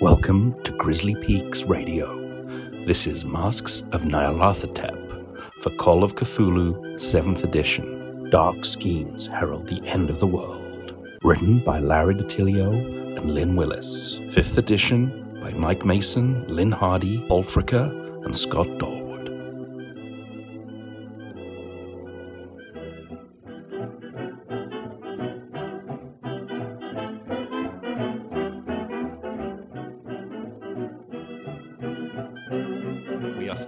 Welcome to Grizzly Peaks Radio. This is Masks of Nyarlathotep for Call of Cthulhu 7th Edition. Dark schemes herald the end of the world. Written by Larry DiTilio and Lynn Willis. 5th Edition by Mike Mason, Lynn Hardy, Paul Fricker, and Scott Dorward.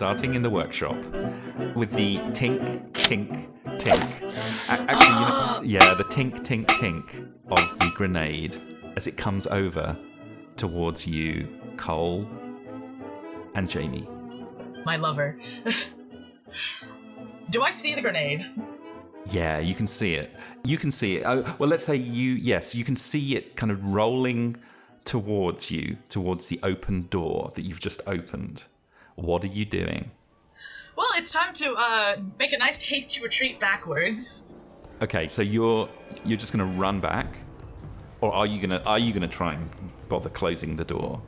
Starting in the workshop with the tink, tink, tink. Actually, you know, yeah, the tink, tink, tink of the grenade as it comes over towards you, Cole and Jamie. my lover. Do I see the grenade? Yeah, you can see it. You can see it. Oh, well, let's say you, yes, you can see it kind of rolling towards you, towards the open door that you've just opened. What are you doing? Well, it's time to uh, make a nice hasty retreat backwards. Okay, so you're you're just gonna run back, or are you gonna are you gonna try and bother closing the door?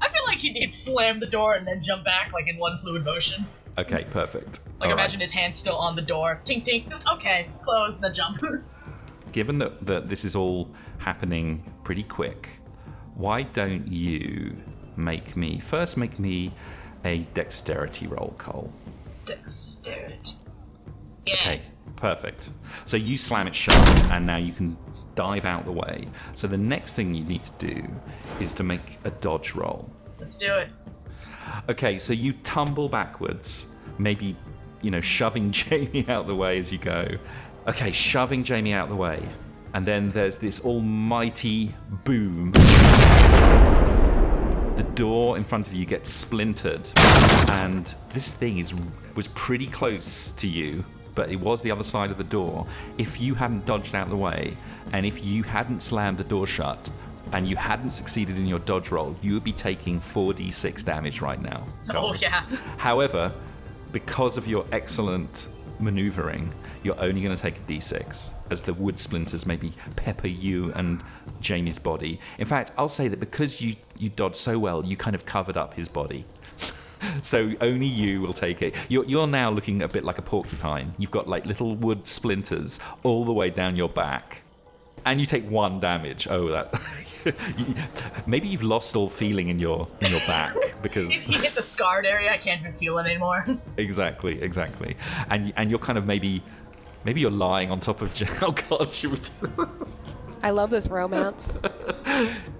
I feel like he'd, he'd slam the door and then jump back like in one fluid motion. Okay, perfect. Like All right. imagine his hand still on the door. Tink tink. Okay, close and then jump. Given that that this is all happening pretty quick, why don't you make me first make me a dexterity roll, Cole? Dexterity. Yeah. Okay, perfect. So you slam it shut, and now you can dive out the way. So the next thing you need to do is to make a dodge roll. Let's do it. Okay, so you tumble backwards, maybe, you know, shoving Jamie out the way as you go. Okay, shoving Jamie out the way. And then there's this almighty boom. The door in front of you gets splintered, and this thing is was pretty close to you, but it was the other side of the door. If you hadn't dodged out of the way, and if you hadn't slammed the door shut, and you hadn't succeeded in your dodge roll, you would be taking 4d6 damage right now. Oh yeah. However, because of your excellent maneuvering, you're only going to take a d6 as the wood splinters maybe pepper you and Jamie's body. In fact, I'll say that because you, you dodged so well, you kind of covered up his body. so only you will take it. You're, you're now looking a bit like a porcupine. You've got like little wood splinters all the way down your back. And you take one damage. Oh, that. you- Maybe you've lost all feeling in your in your back because he hit the scarred area. I can't even feel it anymore. exactly, exactly. And and you're kind of maybe maybe you're lying on top of. Ja- Oh God, she would. I love this romance.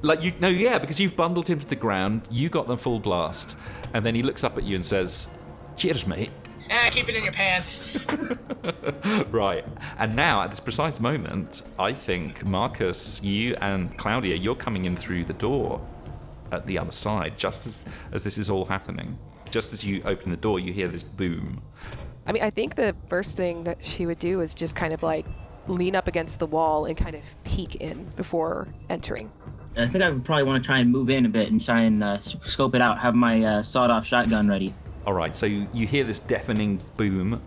like you no yeah because you've bundled him to the ground. You got the full blast, and then he looks up at you and says, "Cheers, mate." Eh, keep it in your pants. Right. And now, at this precise moment, I think Marcus, you and Claudia, you're coming in through the door at the other side, just as, as this is all happening. Just as you open the door, you hear this boom. I mean, I think the first thing that she would do is just kind of like lean up against the wall and kind of peek in before entering. I think I would probably want to try and move in a bit and try and uh, scope it out. Have my uh, sawed-off shotgun ready. All right, so you, you hear this deafening boom.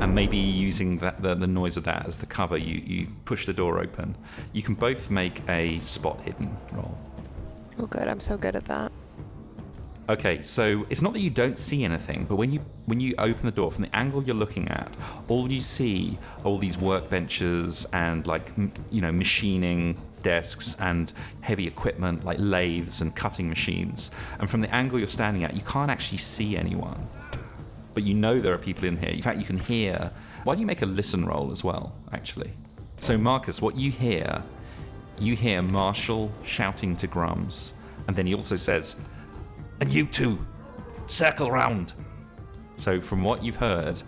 And maybe using that, the, the noise of that as the cover, you, you push the door open. You can both make a spot hidden roll. Oh, good. I'm so good at that. Okay, so it's not that you don't see anything, but when you when you open the door from the angle you're looking at, all you see are all these workbenches and like you know machining desks and heavy equipment like lathes and cutting machines. And from the angle you're standing at, you can't actually see anyone, but you know there are people in here. In fact, you can hear. Why don't you make a listen roll as well? Actually, so Marcus, what you hear, you hear Marshall shouting to Grums, and then he also says. And you two, circle round. So, from what you've heard,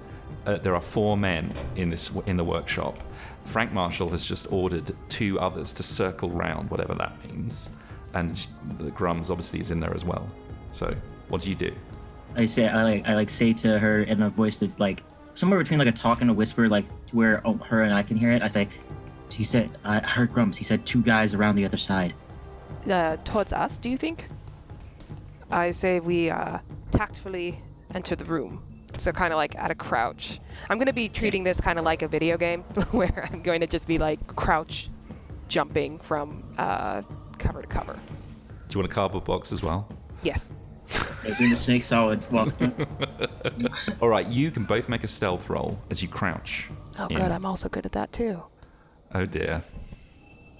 uh, there are four men in this in the workshop. Frank Marshall has just ordered two others to circle round, whatever that means, and the Grums obviously is in there as well. So, what do you do? I say I like I like say to her in a voice that like somewhere between like a talk and a whisper, like to where oh, her and I can hear it. I say, he said I heard Grums. He said two guys around the other side. Uh, towards us, do you think? I say we uh, tactfully enter the room. So kind of like at a crouch. I'm going to be treating this kind of like a video game where I'm going to just be like crouch jumping from uh, cover to cover. Do you want a cardboard box as well? Yes. Like, bring the snake solid. Well, All right, you can both make a stealth roll as you crouch. Oh, in. good. I'm also good at that too. Oh dear.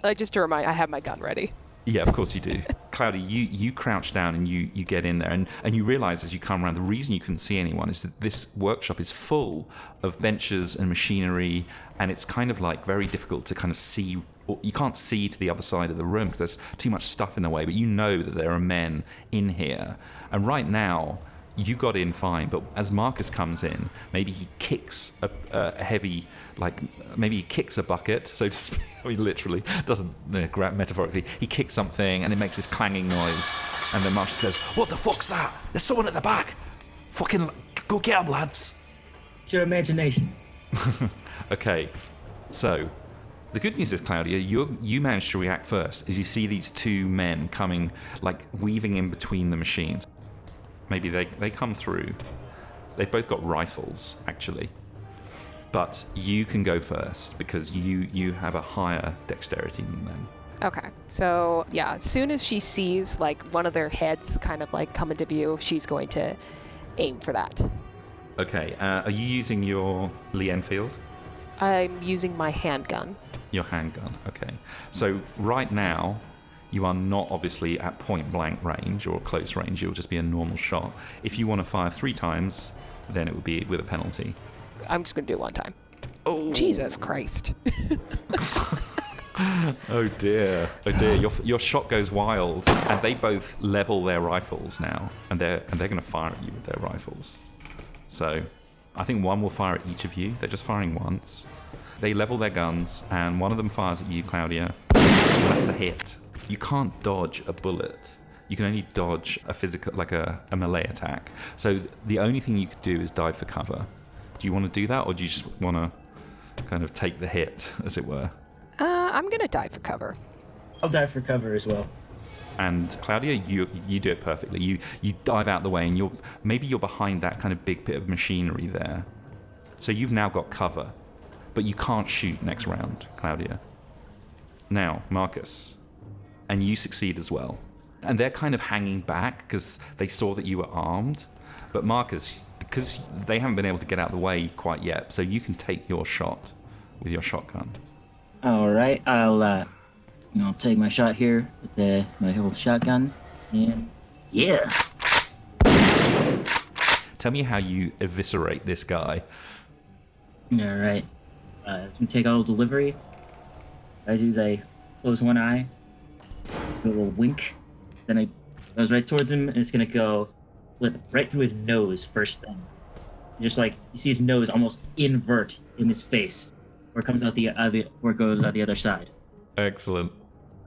Uh, just to remind, I have my gun ready. Yeah, of course you do. Cloudy, you, you crouch down and you, you get in there, and, and you realize as you come around, the reason you couldn't see anyone is that this workshop is full of benches and machinery, and it's kind of like very difficult to kind of see. You can't see to the other side of the room because there's too much stuff in the way, but you know that there are men in here. And right now, you got in fine, but as Marcus comes in, maybe he kicks a, a heavy, like maybe he kicks a bucket. So to speak, I mean, literally doesn't uh, metaphorically. He kicks something and it makes this clanging noise, and then Marcus says, "What the fuck's that? There's someone at the back! Fucking go get him, lads!" it's your imagination. Okay, so the good news is, Claudia, you you managed to react first as you see these two men coming, like weaving in between the machines. Maybe they, they come through. They've both got rifles, actually. But you can go first because you you have a higher dexterity than them. Okay. So yeah, as soon as she sees like one of their heads kind of like come into view, she's going to aim for that. Okay, uh, are you using your Lee Enfield? I'm using my handgun. Your handgun, okay. So right now, you are not obviously at point blank range or close range. You'll just be a normal shot. If you want to fire three times, then it would be with a penalty. I'm just going to do it one time. Oh, Jesus Christ. Oh dear, oh dear! Your, your shot goes wild, and they both level their rifles now, and they're and they're going to fire at you with their rifles. So, I think one will fire at each of you. They're just firing once. They level their guns, and one of them fires at you, Claudia. That's a hit. You can't dodge a bullet. You can only dodge a physical, like a, a melee attack. So the only thing you could do is dive for cover. Do you want to do that, or do you just want to kind of take the hit, as it were? Uh, I'm going to dive for cover. I'll dive for cover as well. and Claudia, you you do it perfectly. You you dive out the way, and you're maybe you're behind that kind of big bit of machinery there. So you've now got cover, but you can't shoot next round, Claudia. Now, Marcus, and you succeed as well. And they're kind of hanging back because they saw that you were armed. But Marcus, because they haven't been able to get out of the way quite yet, so you can take your shot with your shotgun. All right, I'll uh, I'll take my shot here with the my whole shotgun, and yeah, Tell me how you eviscerate this guy. all right. Uh, take auto delivery. I do I close one eye, a little wink, then I goes right towards him, and it's gonna go flip right through his nose first thing. Just like you see his nose almost invert in his face, where it comes out the other, where it goes out the other side. Excellent.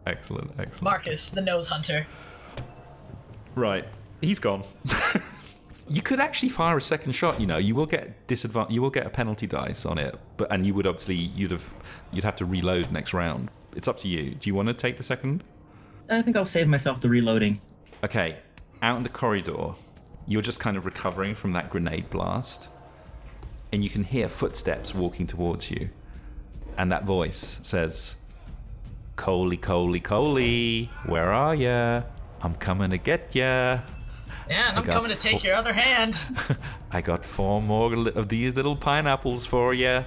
Excellent, excellent. Marcus, the nose hunter. Right. He's gone. you could actually fire a second shot, you know. You will get disadvantage you will get a penalty dice on it, but and you would obviously you'd have you'd have to reload next round. It's up to you. Do you want to take the second? I think I'll save myself the reloading. Okay. Out in the corridor, you're just kind of recovering from that grenade blast. And you can hear footsteps walking towards you. And that voice says, Coley, Coley, Coley, where are ya? I'm coming to get ya. Yeah, and I'm got coming to take fo- your other hand. I got four more li- of these little pineapples for you.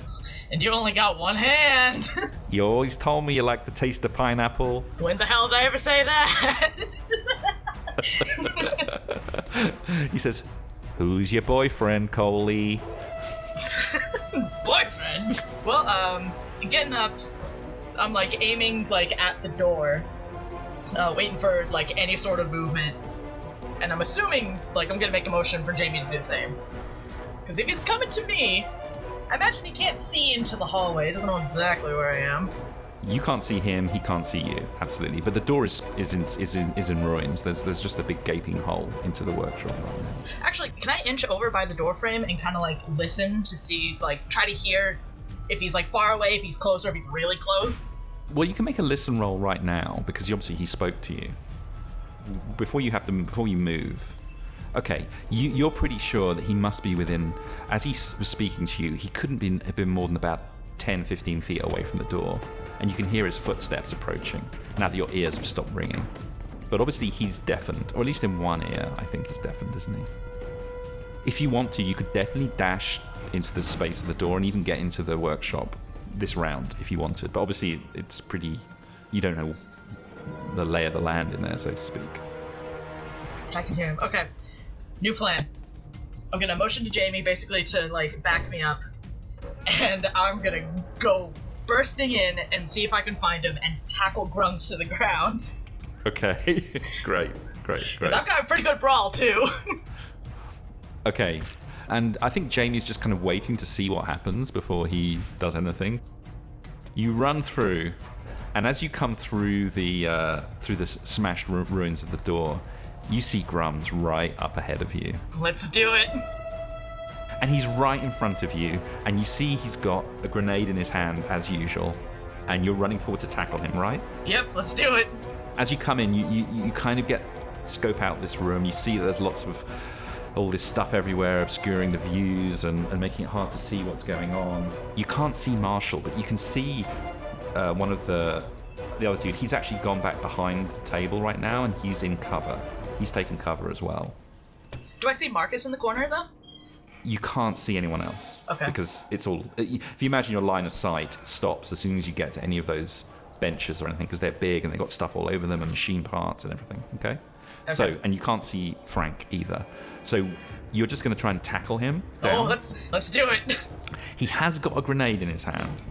And you only got one hand. You always told me you like the taste of pineapple. when the hell did I ever say that? He says, Who's your boyfriend, Coley? Boyfriend. Well, um, getting up, I'm like aiming like at the door, uh, waiting for like any sort of movement, and I'm assuming like I'm gonna make a motion for Jamie to do the same. Because if he's coming to me, I imagine he can't see into the hallway. He doesn't know exactly where I am. You can't see him, he can't see you, absolutely. But the door is is in, is in, is in ruins. There's there's just a big gaping hole into the workshop right now. Actually, can I inch over by the door frame and kind of like listen to see, like, try to hear if he's like far away, if he's close, or if he's really close? Well, you can make a listen roll right now because obviously he spoke to you before you have to before you move. Okay, you, you're pretty sure that he must be within. As he was speaking to you, he couldn't been, have been more than about 10, 15 feet away from the door, and you can hear his footsteps approaching. Now that your ears have stopped ringing. But obviously he's deafened, or at least in one ear, I think he's deafened, isn't he? If you want to, you could definitely dash into the space of the door and even get into the workshop this round if you wanted. But obviously, it's pretty. You don't know the lay of the land in there, so to speak. I can hear him. Okay. New plan. I'm gonna motion to Jamie basically to like back me up, and I'm gonna go bursting in and see if I can find him and tackle Grums to the ground. Okay, great, great, great. I've got a pretty good brawl too. Okay, and I think Jamie's just kind of waiting to see what happens before he does anything. You run through, and as you come through the uh, through the smashed ru- ruins of the door, you see Grums right up ahead of you, Let's do it. and he's right in front of you, and you see he's got a grenade in his hand as usual, and you're running forward to tackle him, right? Yep, let's do it. as you come in, you, you, you kind of get scope out this room. You see that there's lots of all this stuff everywhere, obscuring the views and, and making it hard to see what's going on. You can't see Marshall, but you can see uh, one of the the other dude. He's actually gone back behind the table right now, and he's in cover. He's taken cover as well. Do I see Marcus in the corner though? You can't see anyone else Okay. because it's all. If you imagine your line of sight stops as soon as you get to any of those benches or anything, because they're big and they've got stuff all over them and machine parts and everything. Okay. So, and you can't see Frank either. So, you're just going to try and tackle him. Oh, let's let's do it. He has got a grenade in his hand.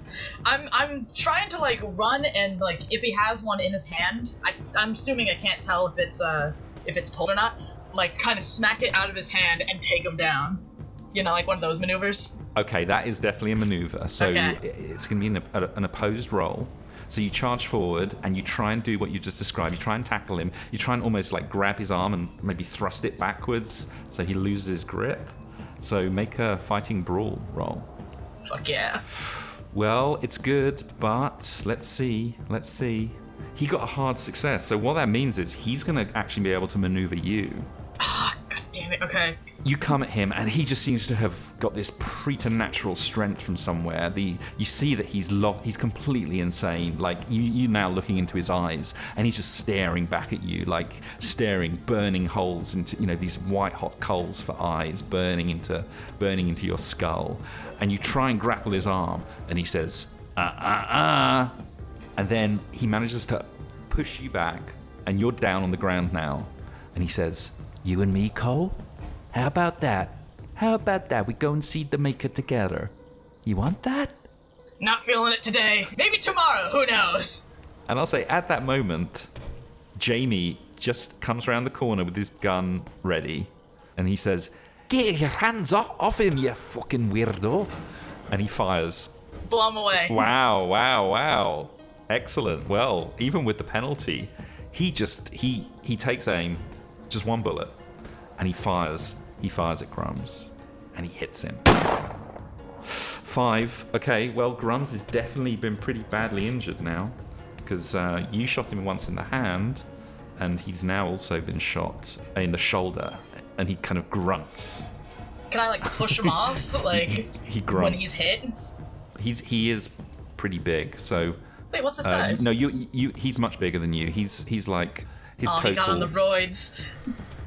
I'm I'm trying to like run and like if he has one in his hand, I, I'm assuming I can't tell if it's uh if it's pulled or not. Like kind of smack it out of his hand and take him down. You know, like one of those maneuvers. Okay, that is definitely a maneuver. So Okay. it's going to be an, a, an opposed roll. So you charge forward and you try and do what you just described. You try and tackle him. You try and almost like grab his arm and maybe thrust it backwards so he loses his grip. So make a fighting brawl roll. Fuck yeah. Well, it's good, but let's see. Let's see. He got a hard success. So what that means is he's going to actually be able to maneuver you. Ah, god damn it. Okay. you come at him and he just seems to have got this preternatural strength from somewhere the you see that he's lo- he's completely insane like you you now looking into his eyes and he's just staring back at you like staring burning holes into you know these white hot coals for eyes burning into burning into your skull and you try and grapple his arm and he says uh uh uh and then he manages to push you back and you're down on the ground now and he says you and me cole how about that? How about that? We go and see the maker together. You want that? Not feeling it today. Maybe tomorrow. Who knows? And I'll say, at that moment, Jamie just comes around the corner with his gun ready, and he says, "Get your hands off, off him, you fucking weirdo!" And he fires. Blow him away. Wow! Wow! Wow! Excellent. Well, even with the penalty, he just he he takes aim, just one bullet, and he fires. He fires at Grums, and he hits him. Five. Okay, well, Grums has definitely been pretty badly injured now, because uh, you shot him once in the hand, and he's now also been shot in the shoulder, and he kind of grunts. Can I like push him off? Like He when grunts. he's hit? He's he is pretty big, so Wait, what's his uh, size? no, you you he's much bigger than you. He's he's like his oh, total. he got on the roids.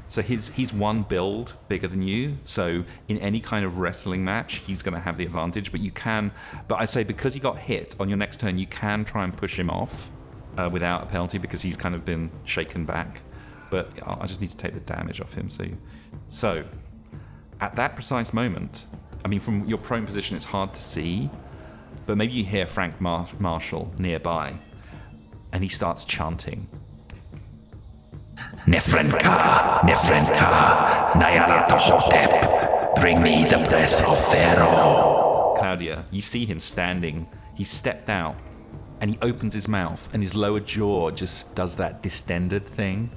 So his he's one build bigger than you. So in any kind of wrestling match, he's going to have the advantage. But you can, but I say because he got hit on your next turn, you can try and push him off uh, without a penalty because he's kind of been shaken back. But I I just need to take the damage off him. So, so at that precise moment, I mean, from your prone position, it's hard to see, but maybe you hear Frank Mar- Marshall nearby, and he starts chanting. Nephren-Ka, Nephren-Ka, Nyarlathotep, bring me the breath of Pharaoh. Claudia, you see him standing. He stepped out and he opens his mouth, and his lower jaw just does that distended thing.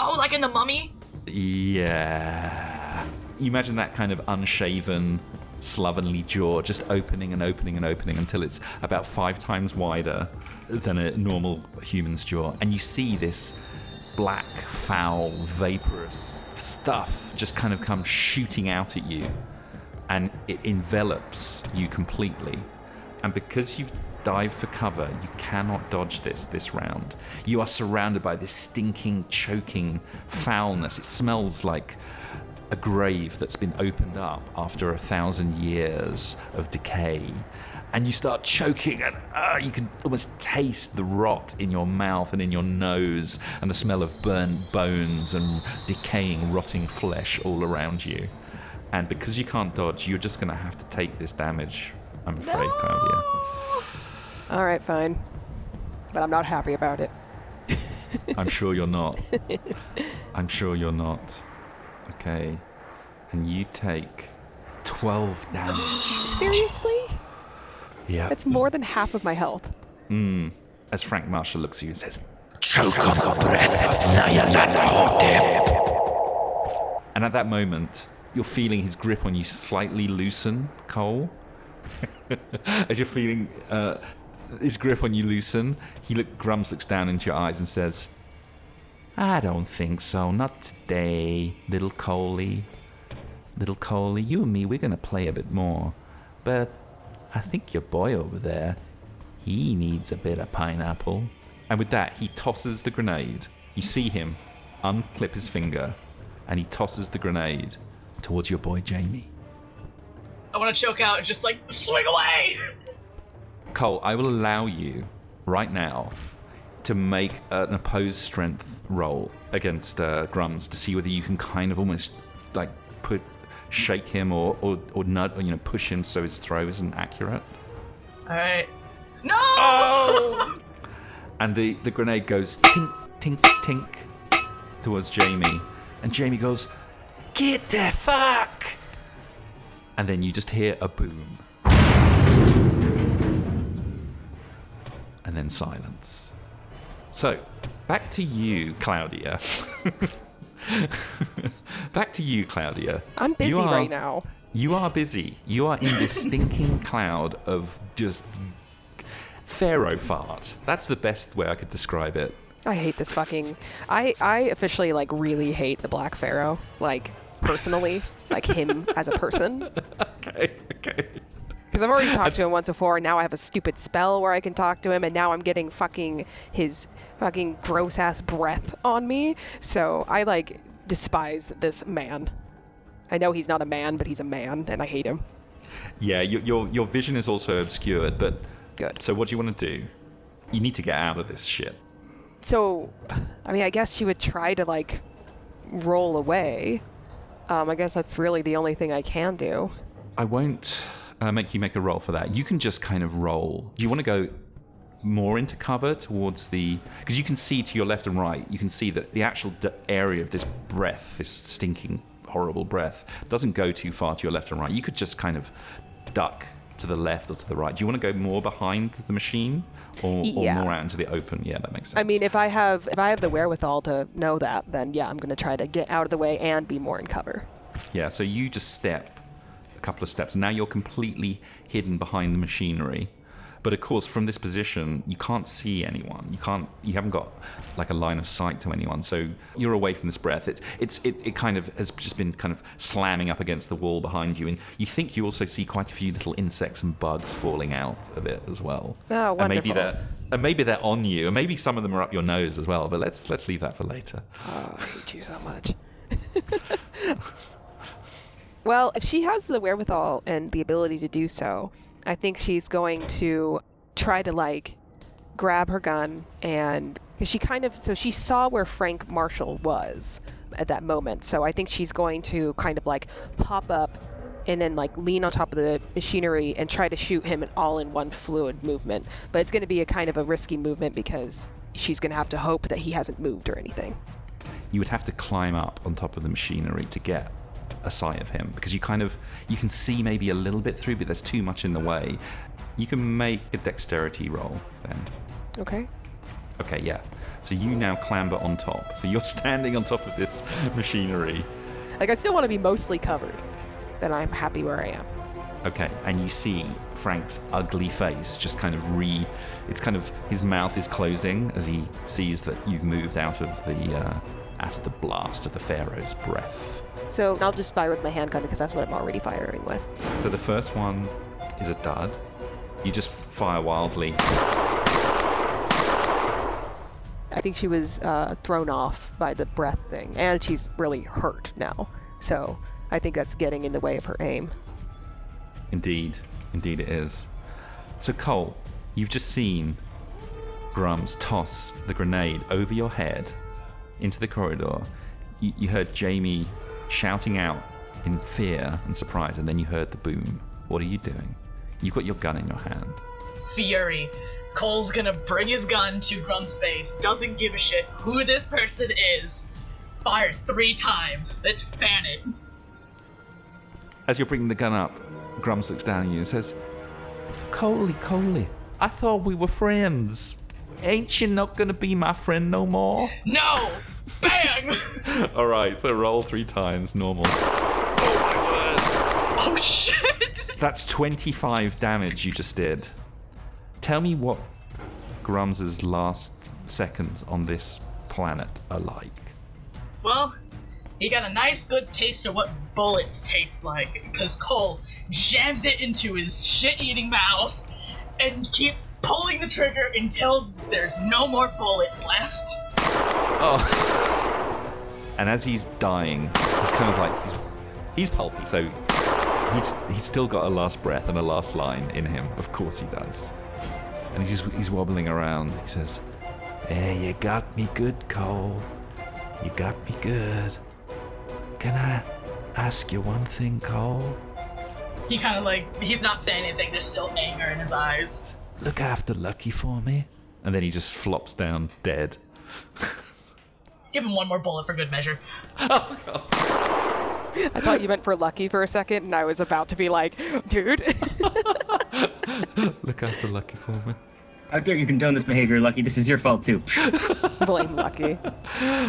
Oh, like in the mummy? Yeah. You imagine that kind of unshaven, slovenly jaw just opening and opening and opening until it's about five times wider than a normal human's jaw. And you see this black, foul, vaporous stuff just kind of come shooting out at you. And it envelops you completely. And because you've dive for cover. You cannot dodge this this round. You are surrounded by this stinking, choking foulness. It smells like a grave that's been opened up after a thousand years of decay. And you start choking, and uh, you can almost taste the rot in your mouth and in your nose, and the smell of burnt bones and decaying, rotting flesh all around you. And because you can't dodge, you're just going to have to take this damage, I'm afraid, Claudia. All right, fine. But I'm not happy about it. I'm sure you're not. I'm sure you're not. Okay. And you take 12 damage. Seriously? Yeah. That's more than half of my health. As Frank Marshall looks at you and says, Choke on the breath of Nyarlathotep. and at that moment, you're feeling his grip on you slightly loosen, Cole. As you're feeling uh, his grip on you loosen, he look, Grums looks down into your eyes and says, I don't think so. Not today, little Coley. Little Coley, you and me, we're going to play a bit more. But I think your boy over there, he needs a bit of pineapple. And with that, he tosses the grenade. You see him unclip his finger, and he tosses the grenade towards your boy Jamie. I want to choke out and just like swing away. Cole, I will allow you right now to make an opposed strength roll against uh, Grums to see whether you can kind of almost like put shake him or or, or nut or you know push him so his throw isn't accurate. All right. No. And the, the grenade goes tink tink tink towards Jamie, and Jamie goes, "Get the fuck!" And then you just hear a boom, and then silence. So, back to you, Claudia. back to you, Claudia. I'm busy are- right now. You are busy. You are in this stinking cloud of just pharaoh fart. That's the best way I could describe it. I hate this fucking. I I officially like really hate the Black Pharaoh. Like personally, like him as a person. Okay, okay. Because I've already talked to him once before, and now I have a stupid spell where I can talk to him, and now I'm getting fucking his fucking gross ass breath on me. So I like despise this man. I know he's not a man, but he's a man, and I hate him. Yeah, your, your your vision is also obscured, but Good. so what do you want to do? You need to get out of this shit. So, I mean, I guess she would try to like roll away. Um, I guess that's really the only thing I can do. I won't uh, make you make a roll for that. You can just kind of roll. Do you want to go more into cover towards the? Because you can see to your left and right, you can see that the actual d- area of this breath, this stinking, horrible breath, doesn't go too far to your left and right. You could just kind of duck to the left or to the right. Do you want to go more behind the machine, or, or Yeah. more out into the open? Yeah, that makes sense. I mean, if I have if I have the wherewithal to know that, then yeah, I'm gonna try to get out of the way and be more in cover. Yeah, so you just step a couple of steps. Now you're completely hidden behind the machinery. But of course, from this position, you can't see anyone. You can't. You haven't got like a line of sight to anyone. So you're away from this breath. It's it's it, it kind of has just been kind of slamming up against the wall behind you, and you think you also see quite a few little insects and bugs falling out of it as well. Oh, wonderful. And maybe they're and maybe they're on you, and maybe some of them are up your nose as well. But let's let's leave that for later. Oh, I hate you so much. well, if she has the wherewithal and the ability to do so, I think she's going to try to like grab her gun and because she kind of so she saw where Frank Marshall was at that moment. So I think she's going to kind of like pop up and then like lean on top of the machinery and try to shoot him in all in one fluid movement. But it's going to be a kind of a risky movement because she's going to have to hope that he hasn't moved or anything. you would have to climb up on top of the machinery to get a sight of him because you kind of you can see maybe a little bit through but there's too much in the way you can make a dexterity roll then Okay. okay yeah so you now clamber on top so you're standing on top of this machinery Like I still want to be mostly covered. Then I'm happy where I am. okay and you see frank's ugly face just kind of re it's kind of his mouth is closing as he sees that you've moved out of the uh, out of the blast of the pharaoh's breath So I'll just fire with my handgun because that's what I'm already firing with. So the first one is a dud. You just fire wildly. I think she was uh, thrown off by the breath thing, and she's really hurt now. So I think that's getting in the way of her aim. Indeed, indeed it is. So Cole, you've just seen Grums toss the grenade over your head into the corridor. You, you heard Jamie shouting out in fear and surprise, and then you heard the boom. What are you doing? You've got your gun in your hand. Fury. Cole's gonna bring his gun to Grum's face, doesn't give a shit who this person is. Fire three times. Let's fan it. As you're bringing the gun up, Grums looks down at you and says, Coley, Coley, I thought we were friends. Ain't you not gonna be my friend no more? No! Bang! Alright, so roll three times, normal. oh my word! Oh shit! That's 25 damage you just did. Tell me what Grums's last seconds on this planet are like. Well, he got a nice good taste of what bullets taste like, because Cole jams it into his shit eating mouth and keeps pulling the trigger until there's no more bullets left. Oh. and as he's dying, he's kind of like he's he's pulpy, so he's he's still got a last breath and a last line in him. Of course he does. And he's he's wobbling around. He says, "Hey, you got me good, Cole. You got me good. Can I ask you one thing, Cole? He kind of like, he's not saying anything, there's still anger in his eyes. Look after Lucky for me." And then he just flops down dead. Give him one more bullet for good measure. Oh god. I thought you meant for Lucky for a second, and I was about to be like, dude. Look after Lucky for me. How dare you condone this behavior, Lucky? This is your fault too. Blame Lucky.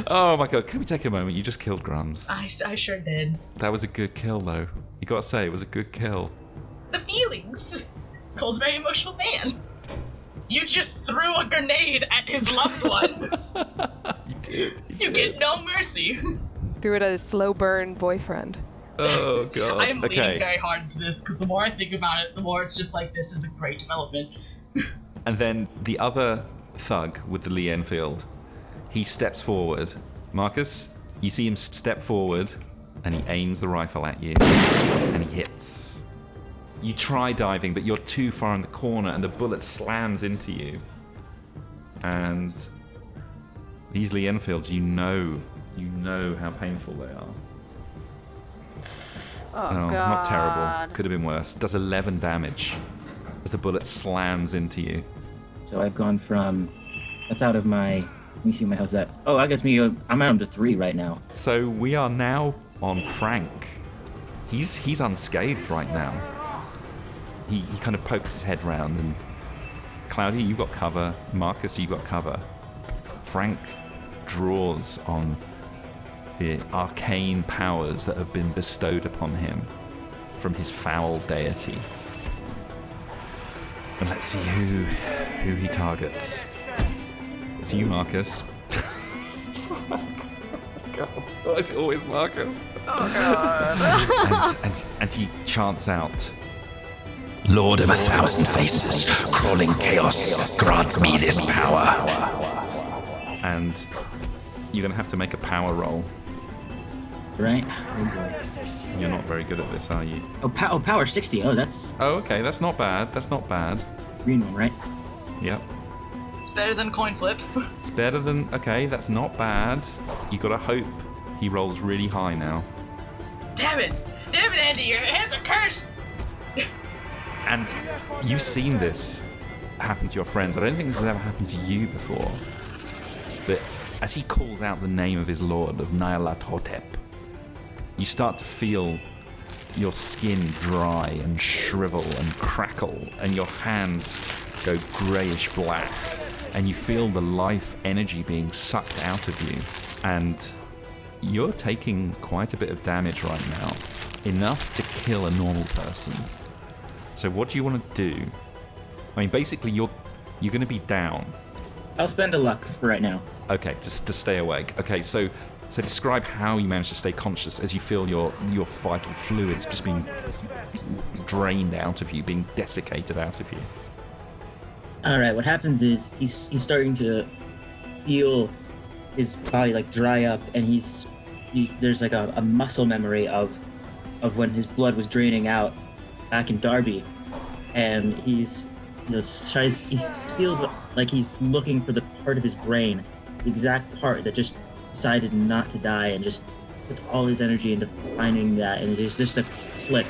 Oh my god, can we take a moment? You just killed Grums. I, I sure did. That was a good kill, though. You gotta say, it was a good kill. The feelings. Cole's a very emotional man. You just threw a grenade at his loved one. You did. you get no mercy. Threw it at his slow burn boyfriend. Oh god. I am leaning very hard into this because the more I think about it, the more it's just like this is a great development. And then the other thug with the Lee Enfield, he steps forward. Marcus, you see him step forward, and he aims the rifle at you, and he hits. You try diving, but you're too far in the corner, and the bullet slams into you. And these Lee Enfields, you know, you know how painful they are. Oh, Oh, God. not terrible. Could have been worse. Does 11 damage as the bullet slams into you. so I've gone from that's out of my. Let me see my health's at. Oh, I guess me. uh, I'm down to three right now. So we are now on Frank. He's he's unscathed right now. He he kind of pokes his head round and Cloudy, you've got cover. Marcus, you've got cover. Frank draws on the arcane powers that have been bestowed upon him from his foul deity. And let's see who who he targets. It's you, Marcus. God, why is it always Marcus? Oh, and, and, and he chants out, Lord of a thousand faces, crawling chaos, grant me this power. and you're gonna have to make a power roll. Right. Oh. You're not very good at this, are you? Oh, pow- oh, power 60. Oh, that's Oh, okay, that's not bad. That's not bad. green one, right? Yep. It's better than coin flip. It's better than. Okay, that's not bad. You gotta hope he rolls really high now. Damn it! Damn it, Andy! Your hands are cursed! And you've seen this happen to your friends. I don't think this has ever happened to you before. But as he calls out the name of his lord, of Nyarlathotep, Hotep, you start to feel your skin dry and shrivel and crackle, and your hands go greyish black, and you feel the life energy being sucked out of you. And you're taking quite a bit of damage right now, enough to kill a normal person. So what do you want to do? I mean, basically, you're you're going to be down. I'll spend a luck for right now. Okay, just to stay awake. Okay, so So describe how you manage to stay conscious as you feel your your vital fluids just being drained out of you, being desiccated out of you. All right, what happens is he's he's starting to feel his body like dry up, and he's he, there's like a, a muscle memory of of when his blood was draining out back in Derby, and he's you know tries he feels like he's looking for the part of his brain, the exact part that just decided not to die, and just puts all his energy into finding that, and there's just a click,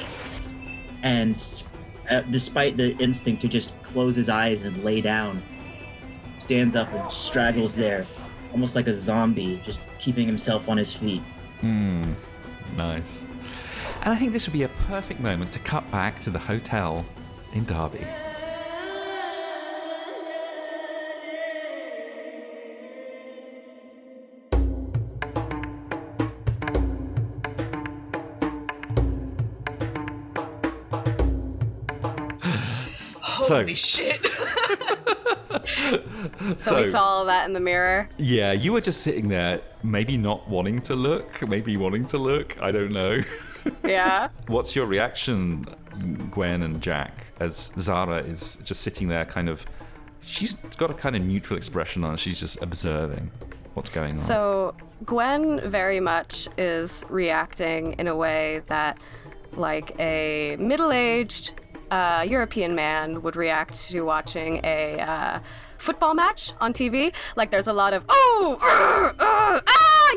and uh, despite the instinct to just close his eyes and lay down, stands up and straggles there, almost like a zombie, just keeping himself on his feet. Hmm. Nice. And I think this would be a perfect moment to cut back to the hotel in Derby. So, Holy shit. So, we saw all that in the mirror. yeah, you were just sitting there, maybe not wanting to look, maybe wanting to look. I don't know. Yeah. What's your reaction, Gwen and Jack, as Zahra is just sitting there, kind of? She's got a kind of neutral expression on. She's just observing what's going on. So Gwen very much is reacting in a way that, like a middle-aged uh, European man would react to watching a uh, football match on TV. Like there's a lot of oh, uh, uh, ah,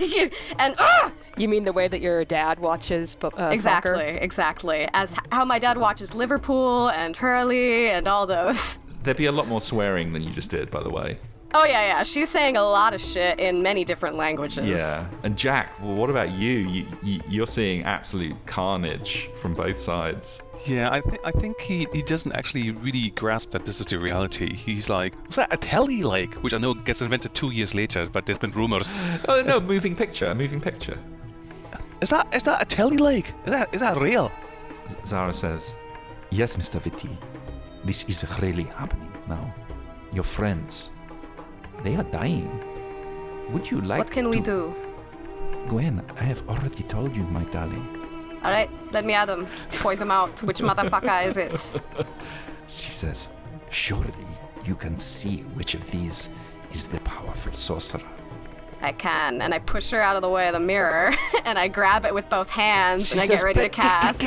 yeah, and ah, You mean the way that your dad watches uh, exactly, soccer? exactly. As how my dad watches Liverpool and Hurley and all those. There'd be a lot more swearing than you just did, by the way. Oh yeah, yeah. She's saying a lot of shit in many different languages. Yeah. And Jack, well, what about you? you, you you're seeing absolute carnage from both sides. Yeah, I, th- I think he, he doesn't actually really grasp that this is the reality. He's like, was that a telly like? Which I know gets invented two years later, but there's been rumors. Oh no, moving picture, a moving picture. Is that is that a telly like? Is that is that real? Z- Zahra says, Yes, Mr. Vitti. This is really happening now. Your friends, they are dying. Would you like What can we to- do? Gwen, I have already told you, my darling. All right, let me at them. Point them out. Which motherfucker is it? She says, Surely you can see which of these is the powerful sorcerer. I can, and I push her out of the way of the mirror, and I grab it with both hands, and I get ready to cast.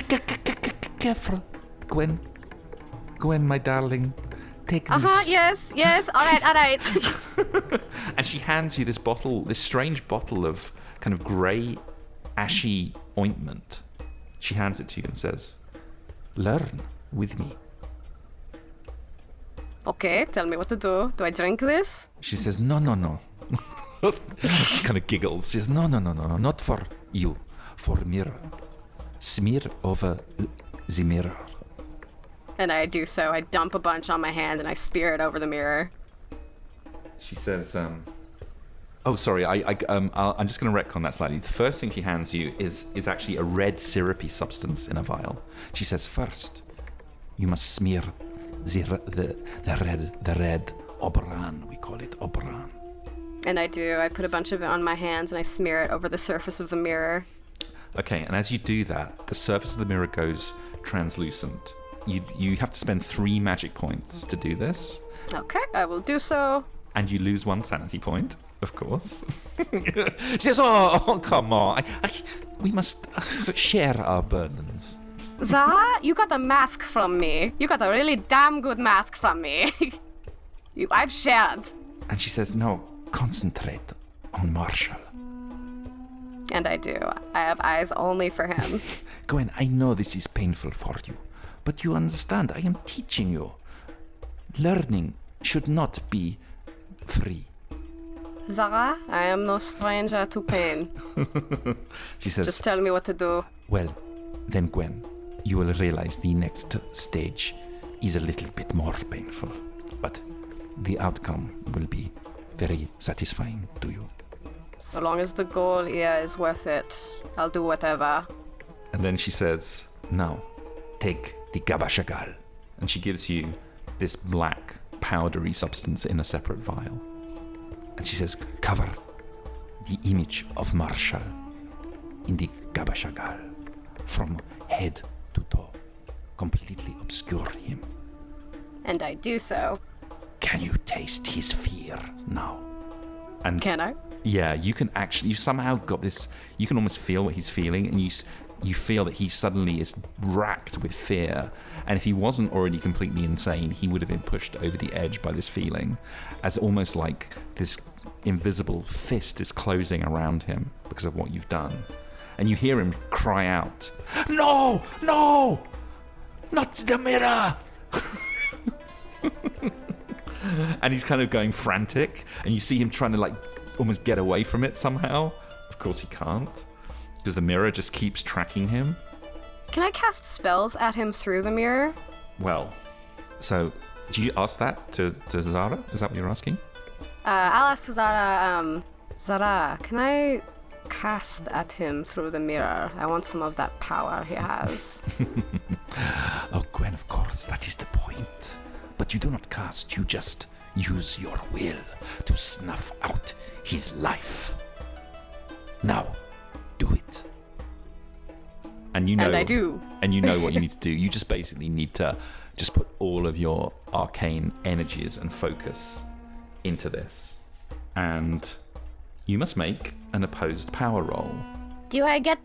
Careful. Gwen. Gwen, my darling. Take Uh this. huh. Yes. Yes. All right. All right. and she hands you this bottle, this strange bottle of kind of grey, ashy ointment. She hands it to you and says, Learn with me. okay. Tell me what to do. Do I drink this? She says, No, no, no. she kind of giggles. She says, No, no, no, no, no, not for you. For mirror. Smear over the mirror. And I do so. I dump a bunch on my hand, and I spear it over the mirror. She says, um, "Oh, sorry. I, I um, I'll, I'm just going to retcon that slightly. The first thing she hands you is is actually a red syrupy substance in a vial. She says, First, you must smear the, the, the red, the red obran, we call it obran. And I do. I put a bunch of it on my hands, and I smear it over the surface of the mirror. Okay, and as you do that, the surface of the mirror goes translucent. You you have to spend three magic points to do this, Okay, I will do so. and you lose one sanity point, of course. she says, "Oh, oh come on! I, I, We must uh, share our burdens. Za, you got a mask from me. You got a really damn good mask from me. you, I've shared. And she says, No, concentrate on Marshall. And I do. I have eyes only for him. Gwen, I know this is painful for you, but you understand, I am teaching you. Learning should not be free. Zahra, I am no stranger to pain. She says, Just tell me what to do. Well, then, Gwen, you will realize the next stage is a little bit more painful, but the outcome will be very satisfying to you. So long as the goal here is worth it, I'll do whatever. and then she says, Now, take the Gabashagal. and she gives you this black powdery substance in a separate vial. And she says, Cover the image of Marshall in the Gabashagal from head to toe. Completely obscure him. And I do so. Can you taste his fear now? And Can I? yeah, you can actually you somehow got this. You can almost feel what he's feeling, and you s- you feel that he suddenly is racked with fear. And if he wasn't already completely insane, he would have been pushed over the edge by this feeling, as almost like this invisible fist is closing around him because of what you've done. And you hear him cry out, No! No! Not the mirror! and he's kind of going frantic, and you see him trying to like almost get away from it somehow. Of course, he can't because the mirror just keeps tracking him. Can I cast spells at him through the mirror? Well, so do you ask that to, to Zahra? Is that what you're asking? Uh, I'll ask Zahra, um, Zahra, can I cast at him through the mirror? I want some of that power he has. Oh, Gwen, of course, that is the point. But you do not cast, you just use your will to snuff out his life. Now, do it. And you know, And I do. and you know what you need to do. You just basically need to just put all of your arcane energies and focus into this, and you must make an opposed power roll. Do I get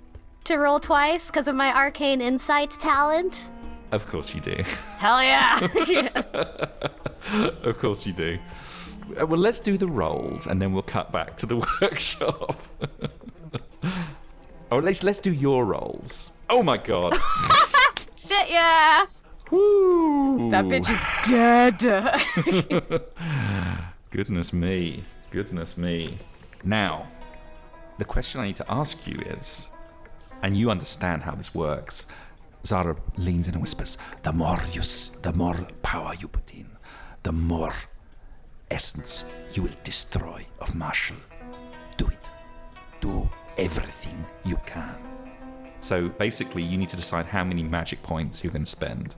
to roll twice because of my arcane insight talent? Of course you do. Hell yeah! of course you do. Well, let's do the rolls, and then we'll cut back to the workshop. Or at least let's do your rolls. Oh my god. Shit yeah! Woo. that bitch is dead. Goodness me. Goodness me. Now, the question I need to ask you is, and you understand how this works. Zahra leans in and whispers, The more you, s- the more power you put in, the more essence you will destroy of Marshall. Do it. Do everything you can. So basically, you need to decide how many magic points you're going to spend.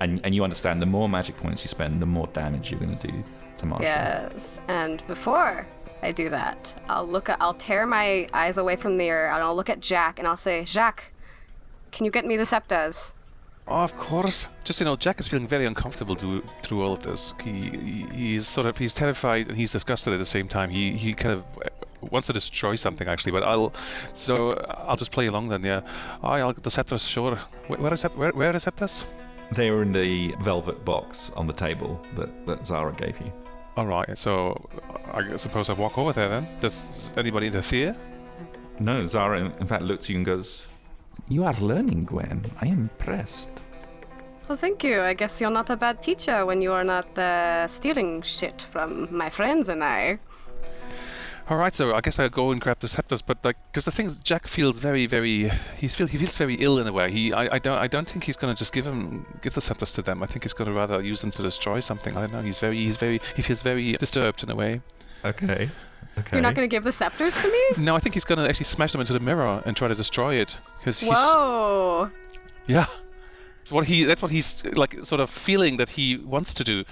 And, and you understand the more magic points you spend, the more damage you're going to do to Marshall. yes. And before I do that, I'll look at, I'll tear my eyes away from the mirror and I'll look at Jack and I'll say, Jack, can you get me the scepters? Oh, of course. Just you know, Jack is feeling very uncomfortable do, through all of this. He, he he's sort of he's terrified and he's disgusted at the same time. He he kind of wants to destroy something actually. But I'll so I'll just play along then. Yeah. Oh, I'll get the scepters. Sure. Where, where is that? Where, where is scepters? They were in the velvet box on the table that, that Zahra gave you. All right. So I suppose I walk over there then. Does anybody interfere? No, Zahra, in in fact, looks at you and goes, You are learning, Gwen. I am impressed. Well, thank you. I guess you're not a bad teacher when you are not uh, stealing shit from my friends and I. All right, so I guess I'll go and grab the scepters. But like, because the thing is, Jack feels very, very. He's feel he feels very ill in a way. He, I, I don't, I don't think he's gonna just give him, give the scepters to them. I think he's gonna rather use them to destroy something. I don't know. He's very, he's very, he feels very disturbed in a way. Okay. Okay. You're not going to give the scepters to me? No, I think he's gonna actually smash them into the mirror and try to destroy it. Because he's, Whoa. yeah, that's what he, that's what he's like, sort of feeling that he wants to do,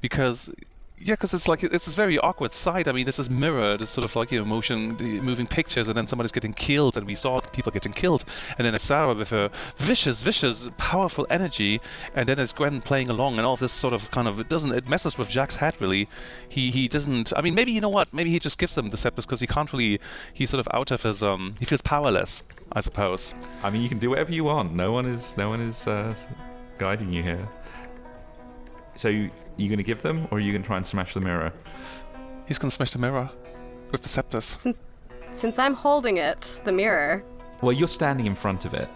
because. Yeah, because it's like it's this very awkward sight. I mean, this is mirrored. this sort of like you know, motion, moving pictures, and then somebody's getting killed, and we saw people getting killed, and then it's Zahra with her vicious, vicious, powerful energy, and then it's Gwen playing along, and all this sort of kind of it doesn't it messes with Jack's head really. He he doesn't. I mean, maybe you know what? Maybe he just gives them the scepters because he can't really. He's sort of out of his um. He feels powerless, I suppose. I mean, you can do whatever you want. No one is, no one is uh, guiding you here. So, you, you going to give them, or are you going to try and smash the mirror? He's gonna smash the mirror with the scepters. Since, since I'm holding it, the mirror, Well, you're standing in front of it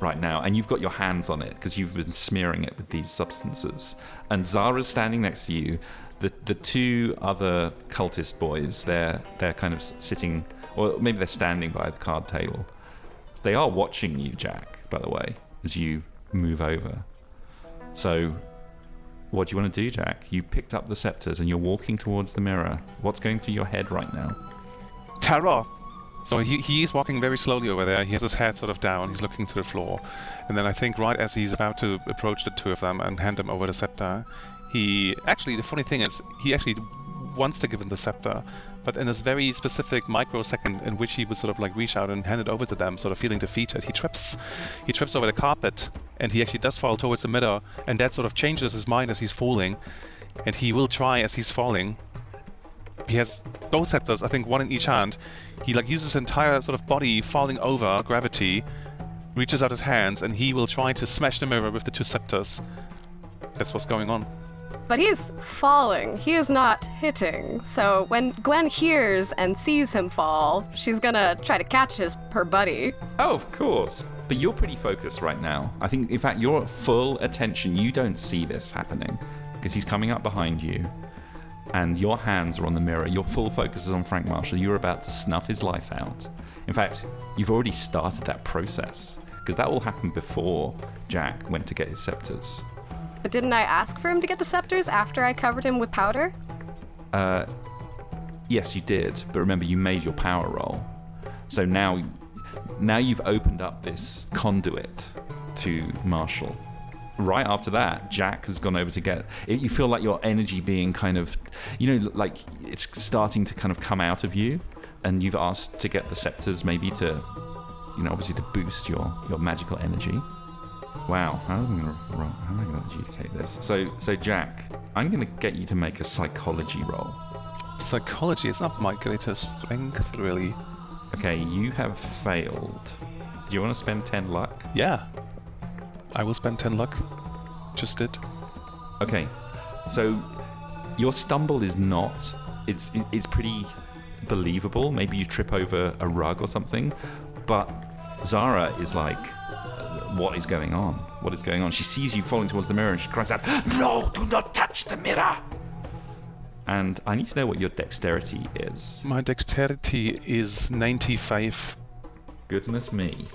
right now, and you've got your hands on it because you've been smearing it with these substances. And Zahra's standing next to you. The the two other cultist boys, they're they're kind of sitting, or maybe they're standing by the card table. They are watching you, Jack. By the way, as you move over. So, what do you want to do, Jack? You picked up the scepters and you're walking towards the mirror. What's going through your head right now? Terror. So he, he is walking very slowly over there. He has his head sort of down. He's looking to the floor. And then I think right as he's about to approach the two of them and hand them over the scepter, he actually the funny thing is he actually wants to give him the scepter, But in this very specific microsecond in which he would sort of like reach out and hand it over to them, sort of feeling defeated, he trips. He trips over the carpet and he actually does fall towards the mirror, and that sort of changes his mind as he's falling. And he will try as he's falling. He has both scepters, I think one in each hand. He like uses his entire sort of body falling over gravity, reaches out his hands, and he will try to smash the mirror with the two scepters. That's what's going on. But he's falling. He is not hitting. So when Gwen hears and sees him fall, she's gonna try to catch his her buddy. Oh, of course. But you're pretty focused right now. I think, in fact, you're at full attention. You don't see this happening because he's coming up behind you and your hands are on the mirror. Your full focus is on Frank Marshall. You're about to snuff his life out. In fact, you've already started that process because that all happened before Jack went to get his scepters. But didn't I ask for him to get the scepters after I covered him with powder? Uh, yes, you did. But remember, you made your power roll. So now, now you've opened up this conduit to Marshall. Right after that, Jack has gone over to get. It, you feel like your energy being kind of, you know, like it's starting to kind of come out of you, and you've asked to get the scepters, maybe to, you know, obviously to boost your your magical energy. Wow, how am I going to how am I going to adjudicate this? So, so Jack, I'm going to get you to make a psychology roll. Psychology is not my greatest strength, really. Okay, you have failed. Do you want to spend ten luck? Yeah. I will spend 10 luck. Just did. Okay, so your stumble is not. It's it's pretty believable. Maybe you trip over a rug or something, but Zahra is like, what is going on? What is going on? She sees you falling towards the mirror and she cries out, "No! Do not touch the mirror!" And I need to know what your dexterity is. My dexterity is 95. Goodness me.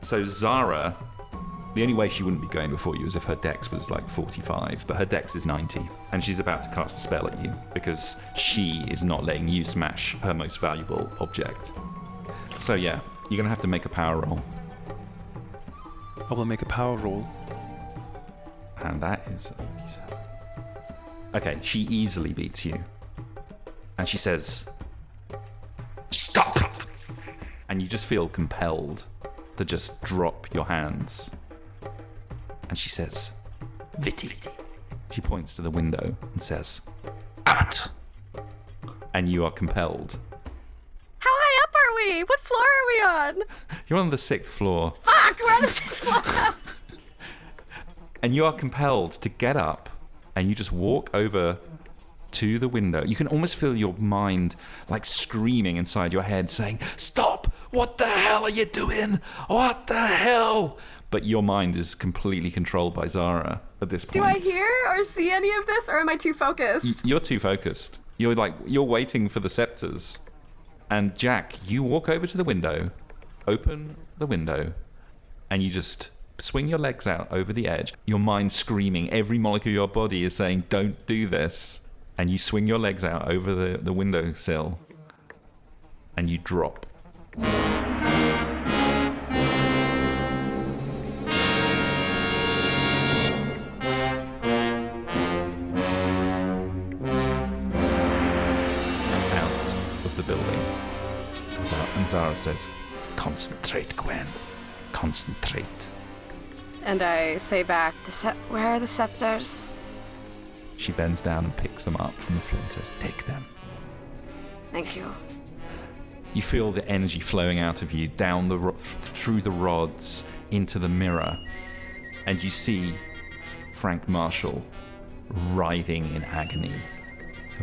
So Zahra, the only way she wouldn't be going before you is if her dex was like 45, but her dex is 90, and she's about to cast a spell at you because she is not letting you smash her most valuable object. So yeah, you're gonna have to make a power roll, I will make a power roll. and that is 87. Okay, she easily beats you, and she says, "Stop!" And you just feel compelled to just drop your hands. And she says, Viti. She points to the window and says, Out! And you are compelled. How high up are we? What floor are we on? You're on the sixth floor, Fuck, we're on the sixth floor. and you are compelled to get up and you just walk over to the window. You can almost feel your mind like screaming inside your head, saying, Stop! What the hell are you doing? What the hell? But your mind is completely controlled by Zahra at this point. Do I hear or see any of this, or am I too focused? You're too focused. You're like you're waiting for the scepters. And Jack, you walk over to the window, open the window, and you just swing your legs out over the edge. Your mind screaming, every molecule of your body is saying, "Don't do this." And you swing your legs out over the, the windowsill, and you drop. Says, Concentrate, Gwen. Concentrate. And I say back, where are the scepters? She bends down and picks them up from the floor and says, Take them. Thank you. You feel the energy flowing out of you down the ro- through the rods into the mirror, and you see Frank Marshall writhing in agony.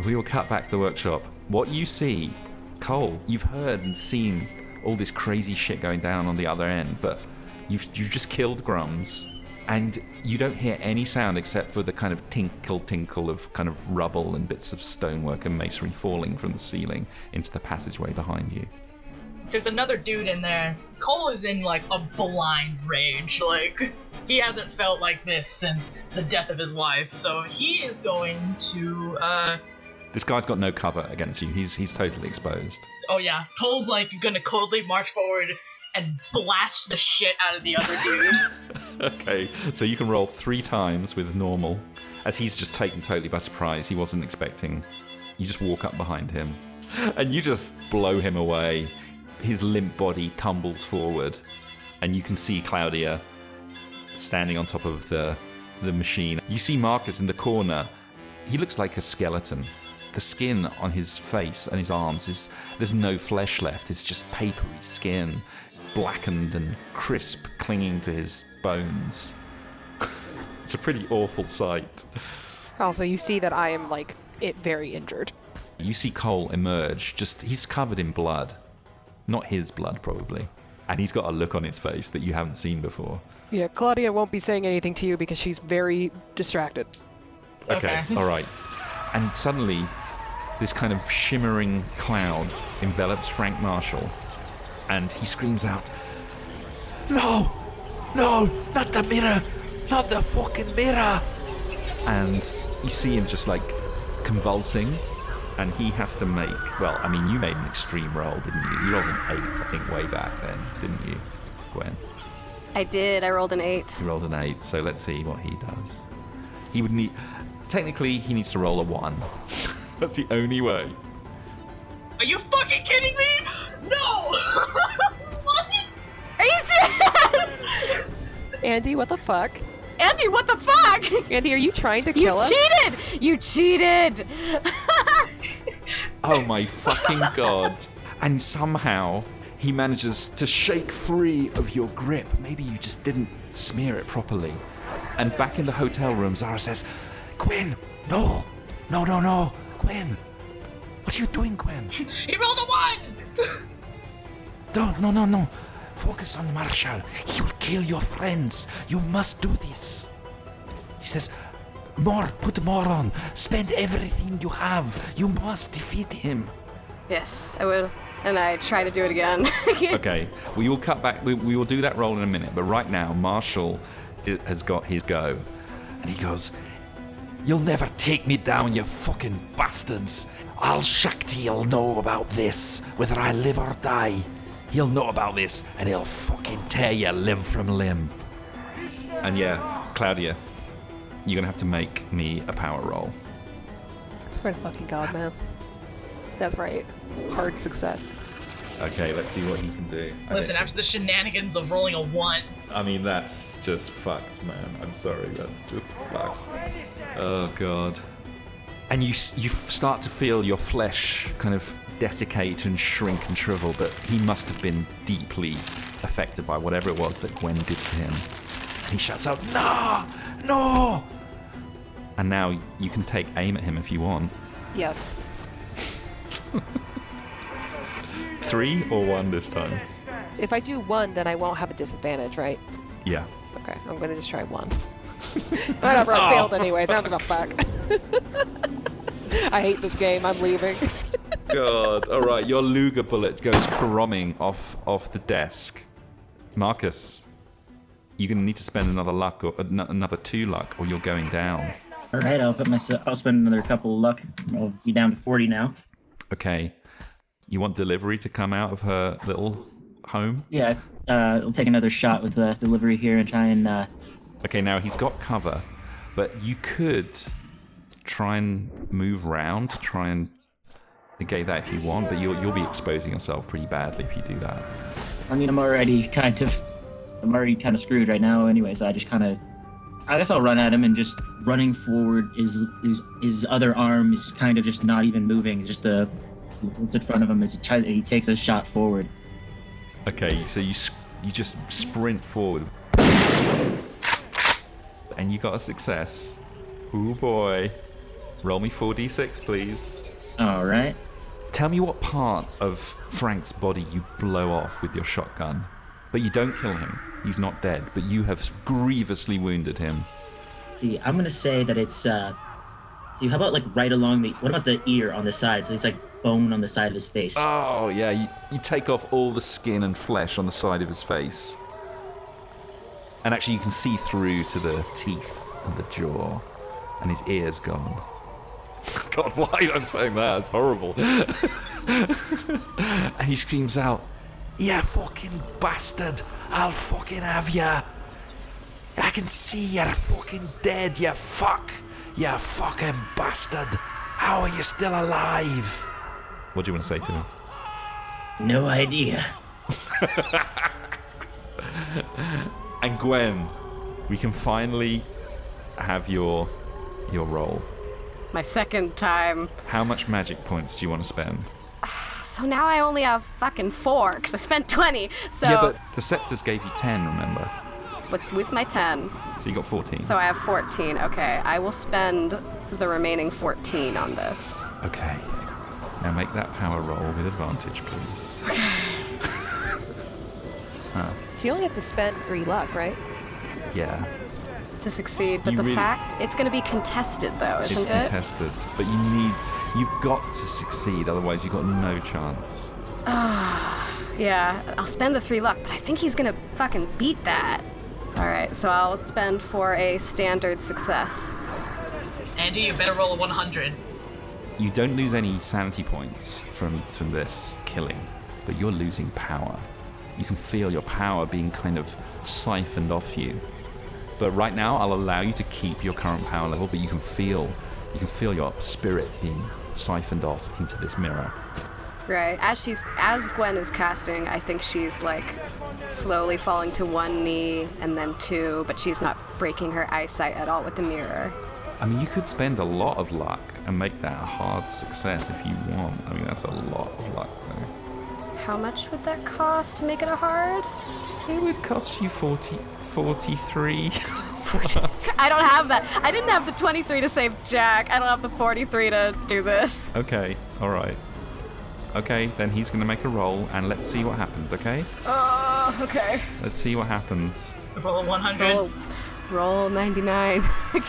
We will cut back to the workshop. What you see, Cole, you've heard and seen all this crazy shit going down on the other end, but you've you've just killed Grums, and you don't hear any sound except for the kind of tinkle tinkle of kind of rubble and bits of stonework and masonry falling from the ceiling into the passageway behind you. There's another dude in there. Cole is in like a blind rage. Like he hasn't felt like this since the death of his wife. So he is going to uh This guy's got no cover against you. He's he's totally exposed. oh yeah, Cole's like gonna coldly march forward and blast the shit out of the other dude. okay, so you can roll three times with normal, as he's just taken totally by surprise. He wasn't expecting You just walk up behind him, and you just blow him away. His limp body tumbles forward, and you can see Claudia standing on top of the the machine. You see Marcus in the corner. He looks like a skeleton. The skin on his face and his arms is there's no flesh left. It's just papery skin, blackened and crisp, clinging to his bones. it's a pretty awful sight. Also, you see that I am like it very injured. You see Cole emerge. Just he's covered in blood, not his blood probably, and he's got a look on his face that you haven't seen before. Yeah, Claudia won't be saying anything to you because she's very distracted. Okay, Okay. all right. And suddenly, this kind of shimmering cloud envelops Frank Marshall, and he screams out, No! No! Not the mirror! Not the fucking mirror! and you see him just like convulsing, and he has to make. Well, I mean, you made an extreme roll, didn't you? You rolled an eight, I think, way back then, didn't you, Gwen? I did. I rolled an eight. He rolled an eight, so let's see what he does. He would need. Technically, he needs to roll a one. That's the only way. Are you fucking kidding me? No! what? Are you serious? Andy, what the fuck? Andy, what the fuck? Andy, are you trying to You kill us? You cheated! You cheated! Oh my fucking god. And somehow he manages to shake free of your grip. Maybe you just didn't smear it properly. And back in the hotel room, Zahra says, Gwen, No! No, no, no! Gwen! What are you doing, Gwen? He rolled a one! Don't, no, no, no. Focus on Marshall. He will kill your friends. You must do this. He says, more, put more on. Spend everything you have. You must defeat him. yes, I will. And I try to do it again. Okay, we will cut back. We, we will do that roll in a minute. But right now, Marshall i- has got his go. And he goes, You'll never take me down, you fucking bastards. Al Shakti'll know about this, whether I live or die. He'll know about this, and he'll fucking tear you limb from limb. And yeah, Claudia, you're gonna have to make me a power roll. Swear to fucking God, man. That's right. Hard success. Okay, let's see what he can do. Okay. Listen, after the shenanigans of rolling a one, I mean, that's just fucked, man. I'm sorry, that's just fucked. Oh god. And you you start to feel your flesh kind of desiccate and shrink and shrivel, but he must have been deeply affected by whatever it was that Gwen did to him. And he shouts out, "No, no!" And now you can take aim at him if you want. Yes. Three or one this time? If I do one, then I won't have a disadvantage, right? Yeah. Okay, I'm gonna just try one. Whatever, I oh. failed anyways. I don't give a fuck. I hate this game. I'm leaving. God. All right, your Luger bullet goes caroming off off the desk. Marcus, you're gonna need to spend another luck or uh, an- another two luck, or you're going down. All right, I'll put myself. I'll spend another couple of luck. I'll be down to forty now. Okay. You want delivery to come out of her little home? Yeah, uh, I'll take another shot with the delivery here and try and. Uh, Okay, now he's got cover, but you could try and move round to try and negate that if you want, but you'll you'll be exposing yourself pretty badly if you do that. I mean, I'm already kind of. I'm already kind of screwed right now. Anyway, so I just kind of. I guess I'll run at him and just running forward. His his his other arm is kind of just not even moving. Just the what's in front of him is he, tries, he takes a shot forward. Okay, so you you just sprint forward, and you got a success. Oh boy! Roll me four d6, please. All right. Tell me what part of Frank's body you blow off with your shotgun, but you don't kill him. He's not dead, but you have grievously wounded him. See, I'm gonna say that it's. uh See, how about like right along the? What about the ear on the side? So he's like bone on the side of his face. Oh yeah, you, you take off all the skin and flesh on the side of his face, and actually you can see through to the teeth and the jaw, and his ears gone. God, why am I saying that? It's horrible. And he screams out, You fucking bastard! I'll fucking have ya! I can see you're fucking dead, you fuck! You fucking bastard! How are you still alive? What do you want to say to him? No idea. And Gwen, we can finally have your your role. My second time. How much magic points do you want to spend? So now I only have fucking four because I spent 20. So Yeah, but the scepters gave you 10, remember? with, with my 10, So you got 14. so I have 14. Okay, I will spend the remaining 14 on this. Okay. Now make that power roll with advantage, please. She only has to spend three luck, right? Yeah. to succeed, but You the really- fact it's going to be contested though, isn't it? It's contested, but you need you've got to succeed, otherwise you've got no chance. Yeah, I'll spend the three luck, but I think he's going to fucking beat that. All right, so I'll spend for a standard success. Andy, you better roll a 100. You don't lose any sanity points from from this killing, but you're losing power. You can feel your power being kind of siphoned off you. But right now, I'll allow you to keep your current power level, but you can feel you can feel your spirit being siphoned off into this mirror. Right. As she's as Gwen is casting, I think she's like slowly falling to one knee and then two, but she's not breaking her eyesight at all with the mirror. I mean, you could spend a lot of luck and make that a hard success if you want. I mean, that's a lot of luck, though. How much would that cost to make it a hard? It would cost you 40, 43. I don't have that. I didn't have the 23 to save Jack. I don't have the 43 to do this. okay, all right. Okay, then he's going to make a roll, and let's see what happens, okay? Oh, okay. Let's see what happens. Roll 100. Roll, roll 99.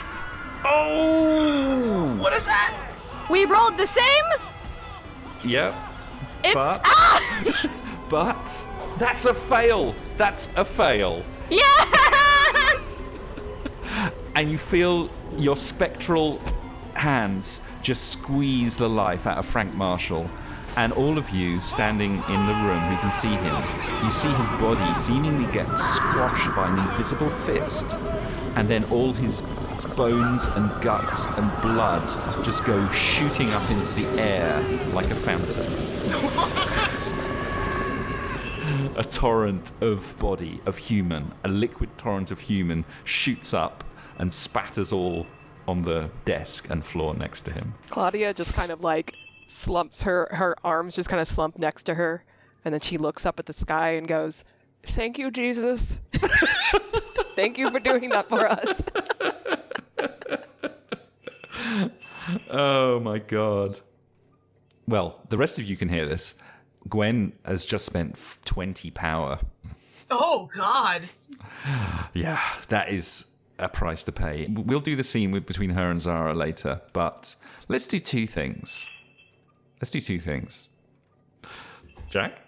Oh! What is that? we rolled the same? Yep. It's But- ah! But that's a fail. That's a fail. Yes! And you feel your spectral hands just squeeze the life out of Frank Marshall. And all of you standing in the room who can see him, you see his body seemingly get squashed by an invisible fist. And then all his bones and guts and blood just go shooting up into the air like a fountain. a torrent of body, of human, a liquid torrent of human shoots up and spatters all on the desk and floor next to him. Claudia just kind of like slumps her her arms just kind of slump next to her, and then she looks up at the sky and goes, "Thank you, Jesus. Thank you for doing that for us." Oh my god. Well, the rest of you can hear this. Gwen has just spent 20 power. Oh, God. Yeah, that is a price to pay. We'll do the scene with, between her and Zahra later, but let's do two things. Let's do two things. Jack?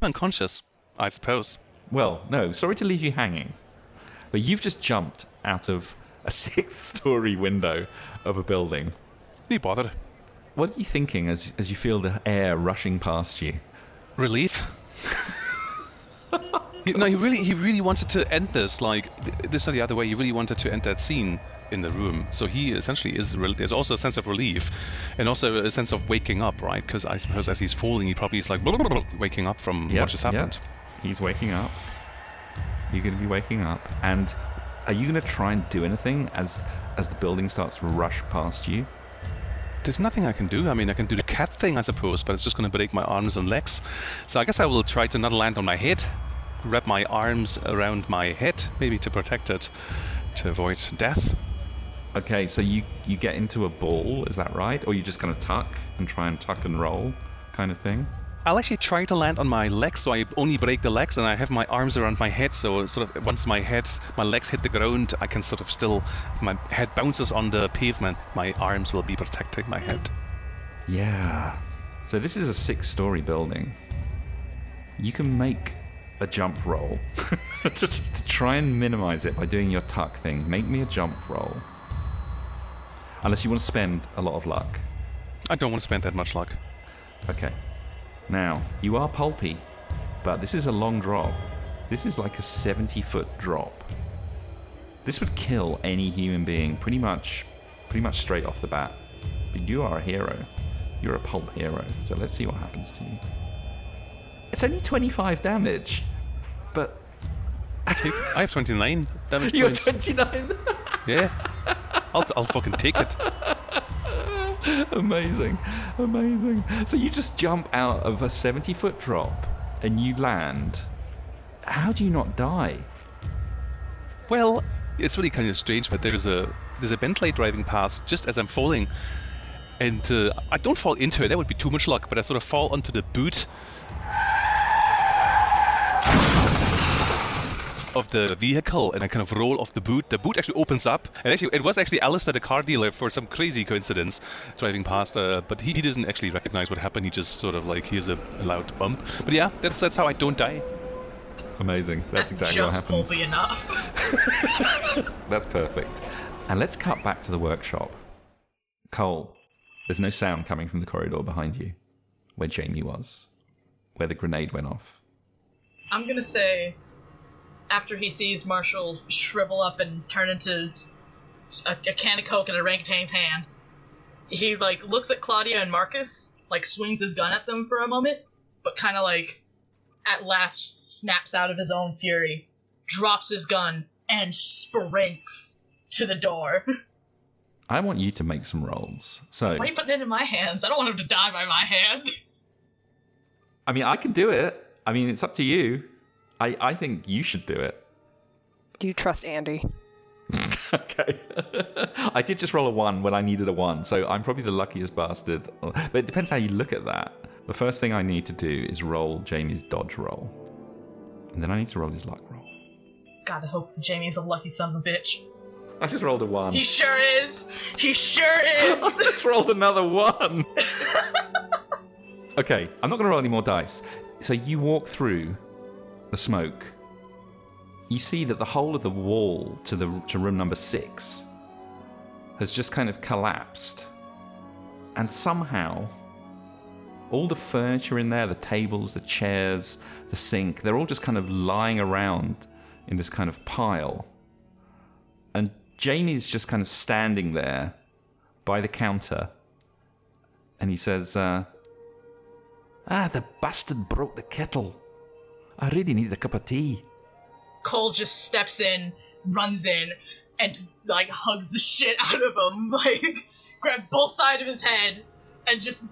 Unconscious, I suppose. Well, no, sorry to leave you hanging, but you've just jumped out of a sixth story window of a building. Be bothered. What are you thinking as, as you feel the air rushing past you? Relief. No, he really, he really wanted to end this like th- this or the other way. He really wanted to end that scene in the room. So he essentially is. There's also a sense of relief, and also a sense of waking up, right? Because I suppose as he's falling, he probably is like waking up from Yep, what just yep. happened. He's waking up. You're going to be waking up, and are you going to try and do anything as as the building starts to rush past you? There's nothing I can do. I mean, I can do the cat thing, I suppose, but it's just going to break my arms and legs. So I guess I will try to not land on my head, wrap my arms around my head, maybe to protect it, to avoid death. Okay, so you you get into a ball, is that right? Or you just going to tuck and try and tuck and roll, kind of thing? I'll actually try to land on my legs, so I only break the legs, and I have my arms around my head. So sort of once my head, my legs hit the ground, I can sort of still, if my head bounces on the pavement, my arms will be protecting my head. Yeah. So this is a six-story building. You can make a jump roll to, to try and minimize it by doing your tuck thing. Make me a jump roll. Unless you want to spend a lot of luck. I don't want to spend that much luck. Okay. Now, you are pulpy, but this is a long drop. This is like a 70 foot drop. This would kill any human being pretty much pretty much straight off the bat. but you are a hero. You're a pulp hero. So let's see what happens to you. It's only 25 damage, but I have 29 damage you're 29. Yeah. I'll, I'll fucking take it. amazing, amazing. So you just jump out of a 70 foot drop and you land. How do you not die? Well, it's really kind of strange, but there's a there's a Bentley driving past just as I'm falling, and uh, I don't fall into it. That would be too much luck. But I sort of fall onto the boot of the vehicle, and I kind of roll off the boot. The boot actually opens up, and actually it was actually Alistair, the car dealer, for some crazy coincidence, driving past. Uh, but he, he doesn't actually recognize what happened. He just sort of like hears a, a loud bump. But yeah, that's that's how I don't die. Amazing. That's, exactly what just happens. pulpy enough. That's perfect. And let's cut back to the workshop. Cole, there's no sound coming from the corridor behind you, where Jamie was, where the grenade went off. I'm gonna say, after he sees Marshall shrivel up and turn into a, a can of Coke in orangutang's hand, he like looks at Claudia and Marcus, like swings his gun at them for a moment, but kind of like at last snaps out of his own fury, drops his gun, and sprints to the door. I want you to make some rolls. So, Why are you putting it in my hands? I don't want him to die by my hand. I mean, I can do it. I mean, it's up to you. I, I think you should do it. Do you trust Andy? Okay. I did just roll a one when I needed a one, so I'm probably the luckiest bastard. But it depends how you look at that. The first thing I need to do is roll Jamie's dodge roll. And then I need to roll his luck roll. God, I hope Jamie's a lucky son of a bitch. I just rolled a one. He sure is. He sure is. I just rolled another one. okay, I'm not going to roll any more dice. So you walk through the smoke. You see that the whole of the wall to the to room number six has just kind of collapsed, and somehow all the furniture in there, the tables, the chairs, the sink, they're all just kind of lying around in this kind of pile. And Jamie's just kind of standing there by the counter and he says, uh, Ah, the bastard broke the kettle. I really need a cup of tea. Cole just steps in, runs in, and like hugs the shit out of him. Like grabs both sides of his head and just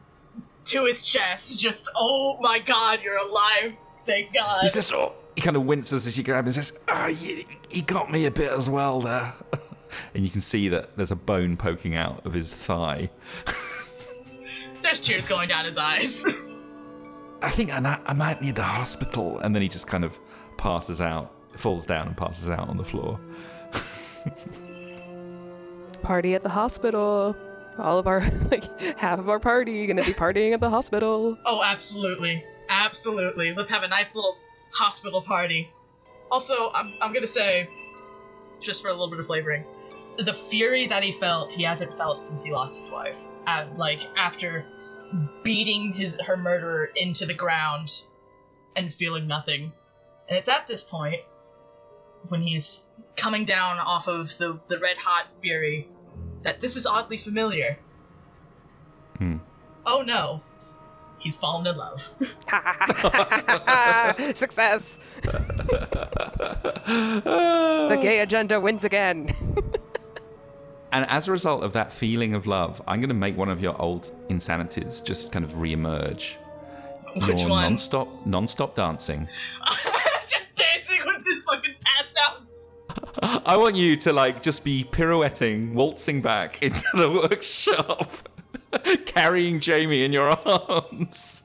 to his chest. Just oh my god, you're alive! Thank God. He says, Oh, he kind of winces as you grab him and says, Ah, he, he got me a bit as well there. and you can see that there's a bone poking out of his thigh. There's tears going down his eyes. I think I, I might need the hospital. And then he just kind of passes out, falls down and passes out on the floor. Party at the hospital. All of our, like, half of our party gonna be partying at the hospital. oh, absolutely, absolutely. Let's have a nice little hospital party. Also, I'm I'm gonna say, just for a little bit of flavoring, the fury that he felt, he hasn't felt since he lost his wife. Uh, like after beating his her murderer into the ground and feeling nothing. And it's at this point when he's coming down off of the, the red hot fury that this is oddly familiar. Hmm. Oh no. He's fallen in love. Success! the gay agenda wins again. And as a result of that feeling of love, I'm going to make one of your old insanities just kind of re-emerge. Which your one? non-stop, non-stop dancing. just dancing with this fucking passed out. I want you to like just be pirouetting, waltzing back into the workshop, carrying Jamie in your arms.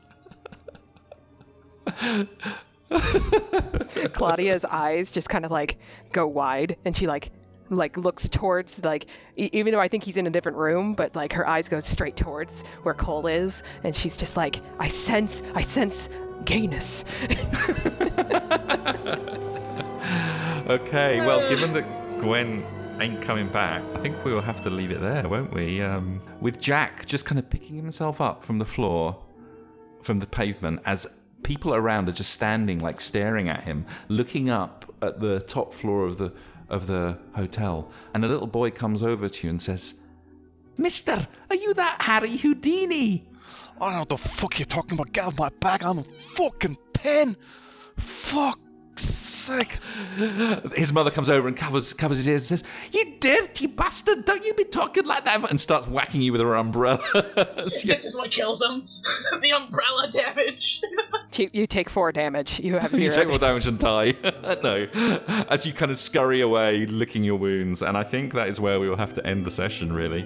Claudia's eyes just kind of like go wide and she like like looks towards like even though I think he's in a different room, but like her eyes go straight towards where Cole is and she's just like I sense I sense gayness. Okay, well, given that Gwen ain't coming back, I think we will have to leave it there, won't we? Um, with Jack just kind of picking himself up from the floor, from the pavement, as people around are just standing, like staring at him, looking up at the top floor of the of the hotel, and a little boy comes over to you and says, Mister, are you that Harry Houdini? I don't know what the fuck you're talking about. Get off my back. I'm a fucking pen. Fuck's sake. His mother comes over and covers covers his ears and says, "You dirty bastard! Don't you be talking like that!" And starts whacking you with her umbrella. This is what kills him. the umbrella damage. You, you take four damage. You have zero. you take more damage than die. no, as you kind of scurry away, licking your wounds, and I think that is where we will have to end the session. Really.